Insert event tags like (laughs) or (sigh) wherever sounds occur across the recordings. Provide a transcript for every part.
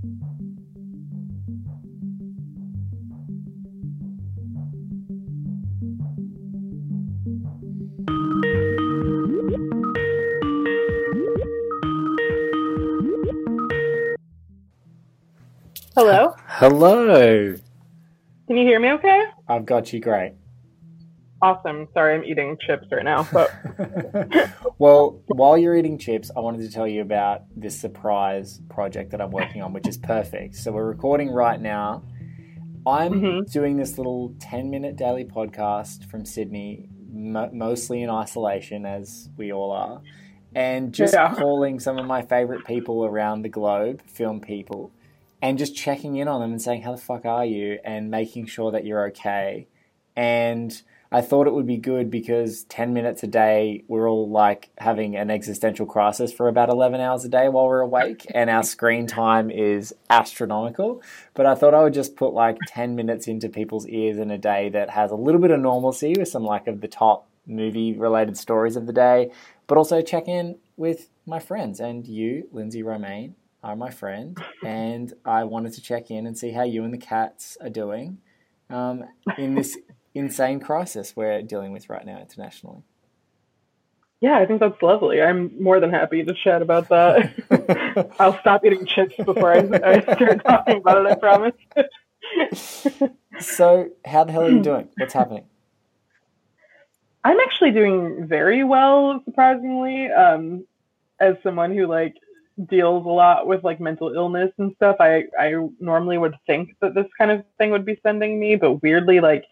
Hello? Hello. Can you hear me okay? I've got you great. Awesome. Sorry, I'm eating chips right now. But (laughs) well, while you're eating chips, I wanted to tell you about this surprise project that I'm working on, which is perfect. So we're recording right now. I'm Mhm. doing this little 10 minute daily podcast from Sydney, mo- mostly in isolation, as we all are, and just Yeah. calling some of my favorite people around the globe, film people, and just checking in on them and saying, How the fuck are you? and making sure that you're okay. And I thought it would be good because 10 minutes a day, we're all like having an existential crisis for about 11 hours a day while we're awake, and our screen time is astronomical. But I thought I would just put like 10 minutes into people's ears in a day that has a little bit of normalcy with some like of the top movie related stories of the day, but also check in with my friends. And you, Lindsey Romain, are my friend, and I wanted to check in and see how you and the cats are doing um, in this insane crisis we're dealing with right now internationally. yeah, I think that's lovely. I'm more than happy to chat about that. (laughs) I'll stop eating chips before I, I start talking about it, I promise. (laughs) so, how the hell are you doing? What's happening? I'm actually doing very well, surprisingly. Um, as someone who like deals a lot with like mental illness and stuff, I I normally would think that this kind of thing would be sending me, but weirdly, like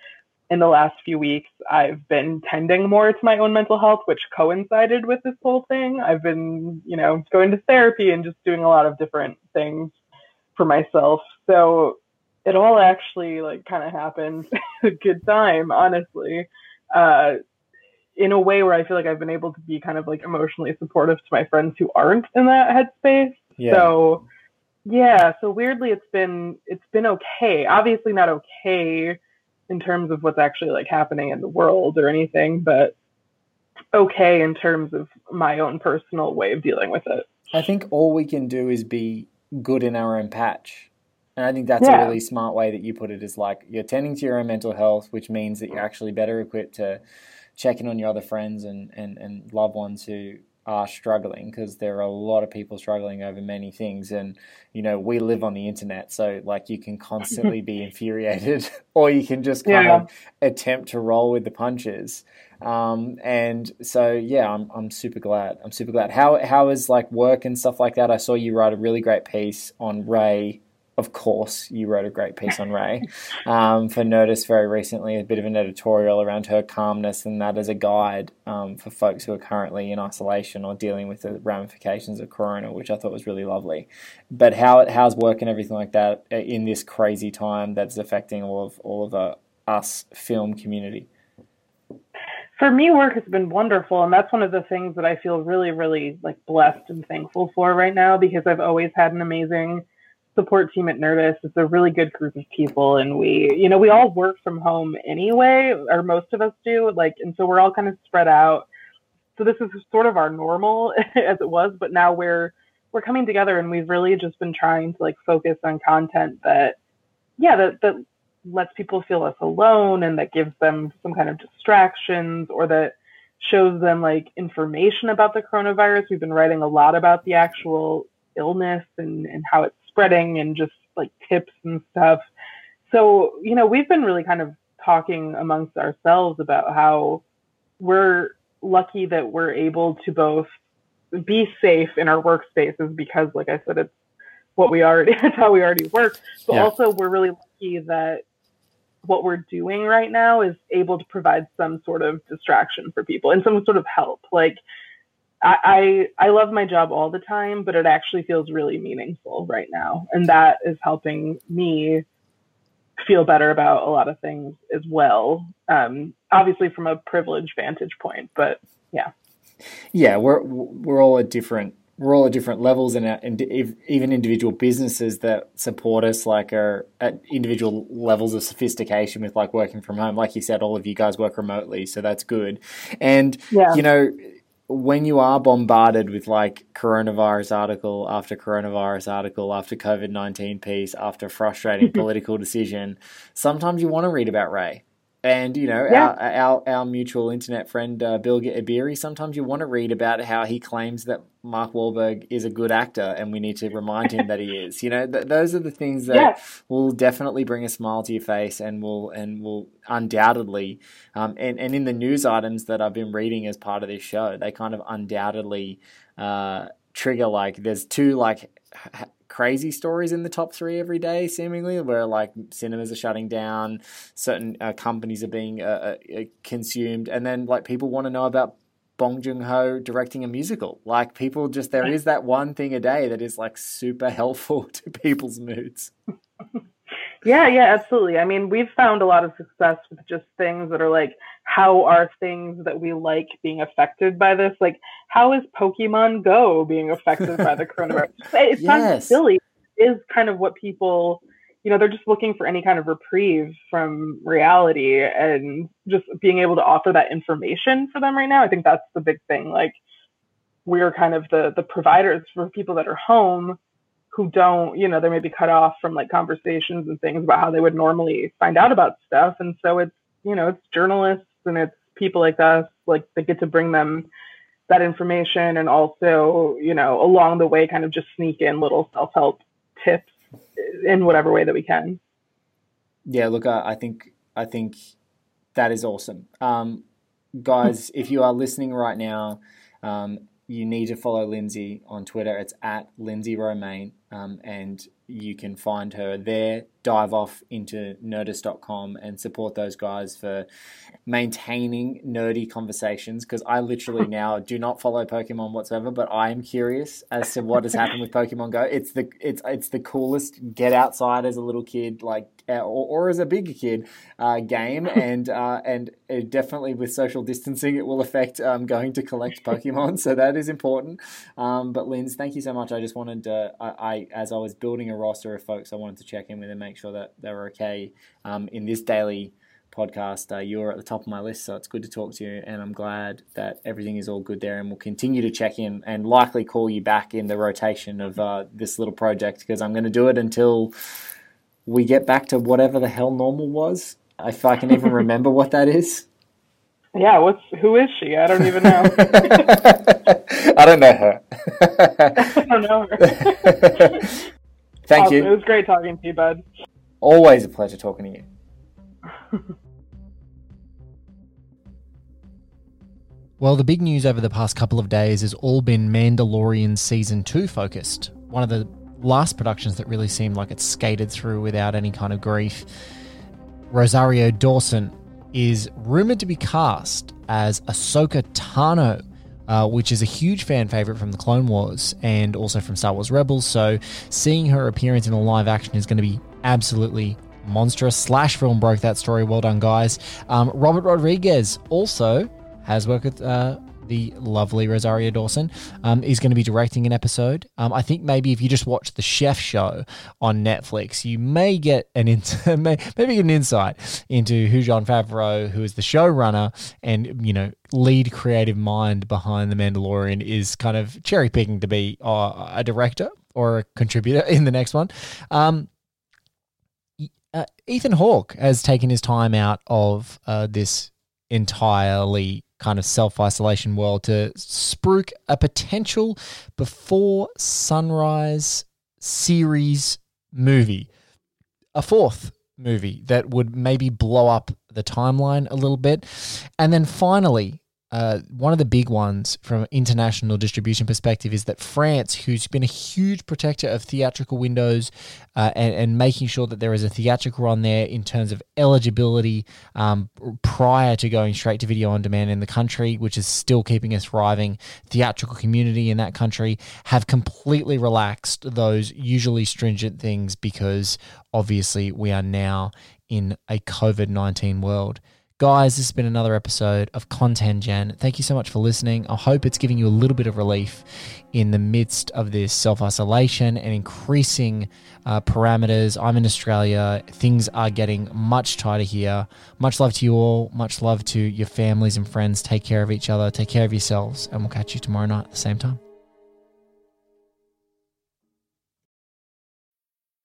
in the last few weeks, I've been tending more to my own mental health, which coincided with this whole thing. I've been, you know, going to therapy and just doing a lot of different things for myself. So it all actually like kind of happened (laughs) a good time, honestly. Uh, in a way where I feel like I've been able to be kind of like emotionally supportive to my friends who aren't in that headspace. Yeah. So yeah, so weirdly it's been it's been okay. Obviously not okay in terms of what's actually like happening in the world or anything, but okay in terms of my own personal way of dealing with it. I think all we can do is be good in our own patch. And I think that's Yeah. a really smart way that you put it is like you're tending to your own mental health, which means that you're actually better equipped to check in on your other friends and, and, and loved ones who are struggling because there are a lot of people struggling over many things and you know we live on the internet so like you can constantly be (laughs) infuriated (laughs) or you can just kind Yeah. of attempt to roll with the punches. Um, and so yeah I'm, I'm super glad i'm super glad. How how is like work and stuff like that? I saw you write a really great piece on Rey of course you wrote a great piece on Rey um, for Nerdist very recently, a bit of an editorial around her calmness and that as a guide um, for folks who are currently in isolation or dealing with the ramifications of corona, which I thought was really lovely. But how it, how's work and everything like that uh, in this crazy time that's affecting all of all of uh, us film community? for me work has been wonderful and that's one of the things that i feel really really like blessed and thankful for right now because i've always had an amazing support team at Nerdist. It's a really good group of people, and we, you know, we all work from home anyway, or most of us do. Like, and so we're all kind of spread out. So this is sort of our normal (laughs) as it was, but now we're we're coming together, and we've really just been trying to like focus on content that, yeah, that that lets people feel less alone, and that gives them some kind of distractions, or that shows them like information about the coronavirus. We've been writing a lot about the actual illness and, and how it's spreading and just like tips and stuff. So, you know, we've been really kind of talking amongst ourselves about how we're lucky that we're able to both be safe in our workspaces because like I said, it's what we already (laughs) it's how we already work. But yeah. also we're really lucky that what we're doing right now is able to provide some sort of distraction for people and some sort of help. Like I, I, I love my job all the time, but it actually feels really meaningful right now, and that is helping me feel better about a lot of things as well. Um, obviously, from a privileged vantage point, but yeah. Yeah, we're we're all at different we're all at different levels and, and even individual businesses that support us like are at individual levels of sophistication with like working from home like you said all of you guys work remotely so that's good and yeah. you know when you are bombarded with like coronavirus article after coronavirus article after covid-19 piece after frustrating (laughs) political decision sometimes you want to read about Rey and you know, yeah. our, our, our mutual internet friend uh, Bilge Ebiri. Sometimes you want to read about how he claims that Mark Wahlberg is a good actor, and we need to remind him that he (laughs) is. You know, th- those are the things that yeah. will definitely bring a smile to your face, and will and will undoubtedly, um, and and in the news items that I've been reading as part of this show, they kind of undoubtedly uh, trigger like there's two like crazy stories in the top three every day, seemingly, where like cinemas are shutting down, certain uh, companies are being uh, uh, consumed, and then like people want to know about Bong Joon Ho directing a musical. Like people just there is that one thing a day that is like super helpful (laughs) to people's moods. Yeah, yeah, absolutely. I mean, we've found a lot of success with just things that are like, how are things that we like being affected by this? Like, how is Pokemon Go being affected by the (laughs) coronavirus? It sounds yes. silly. Is kind of what people, you know, they're just looking for any kind of reprieve from reality and just being able to offer that information for them right now. I think that's the big thing. Like, we're kind of the the providers for people that are home who don't, you know, they may be cut off from like conversations and things about how they would normally find out about stuff. And so it's, you know, it's journalists and it's people like us, like they get to bring them that information and also, you know, along the way kind of just sneak in little self-help tips in whatever way that we can. Yeah, look, I, I think I think that is awesome. Um, guys, (laughs) if you are listening right now, um, you need to follow Lindsey on Twitter. It's at Lindsey Romain, um, and you can find her there. Dive off into nerdist.com and support those guys for maintaining nerdy conversations because I literally (laughs) now do not follow Pokemon whatsoever, but I am curious as to what has happened with (laughs) Pokemon Go. It's the it's it's the coolest get outside as a little kid, like or, or, as a bigger kid uh, game, (laughs) and uh, and definitely with social distancing, it will affect um, going to collect Pokemon. so that is important. Um, but Linz, thank you so much. I just wanted I, I, as I was building a roster of folks, I wanted to check in with and make sure that they were okay um, in this daily podcast. Uh, you're at the top of my list, so it's good to talk to you, and I'm glad that everything is all good there. And we'll continue to check in and likely call you back in the rotation of uh, this little project because I'm going to do it until we get back to whatever the hell normal was. If I can even (laughs) remember what that is. Yeah, what's who is she? I don't even know. (laughs) I don't know her. (laughs) I don't know her. Thank awesome. you. It was great talking to you, bud. Always a pleasure talking to you. well, the big news over the past couple of days has all been Mandalorian season 2 focused. One of the last productions that really seemed like it skated through without any kind of grief. Rosario Dawson is rumored to be cast as Ahsoka Tano, uh, which is a huge fan favorite from the Clone Wars and also from Star Wars Rebels. So seeing her appearance in a live action is going to be absolutely monstrous. Slash film broke that story. Well done, guys. Um, Robert Rodriguez also has worked with uh, the lovely Rosario Dawson, um, is going to be directing an episode. Um, I think maybe if you just watch the Chef Show on Netflix, you may get an in- (laughs) maybe get an insight into who Jon Favreau, who is the showrunner and you know lead creative mind behind the Mandalorian, is kind of cherry picking to be uh, a director or a contributor (laughs) in the next one. Um, uh, Ethan Hawke has taken his time out of uh, this entirely kind of self isolation world to spruik a potential before sunrise series movie, a fourth movie that would maybe blow up the timeline a little bit. And then finally, uh, one of the big ones from an international distribution perspective is that France, who's been a huge protector of theatrical windows uh, and, and, making sure that there is a theatrical run there in terms of eligibility um, prior to going straight to video on demand in the country, which is still keeping a thriving theatrical community in that country, have completely relaxed those usually stringent things because obviously we are now in a COVID 19 world. Guys, this has been another episode of Content Gen. Thank you so much for listening. I hope it's giving you a little bit of relief in the midst of this self isolation and increasing uh, parameters. I'm in Australia. Things are getting much tighter here. Much love to you all. Much love to your families and friends. Take care of each other. Take care of yourselves. And we'll catch you tomorrow night at the same time.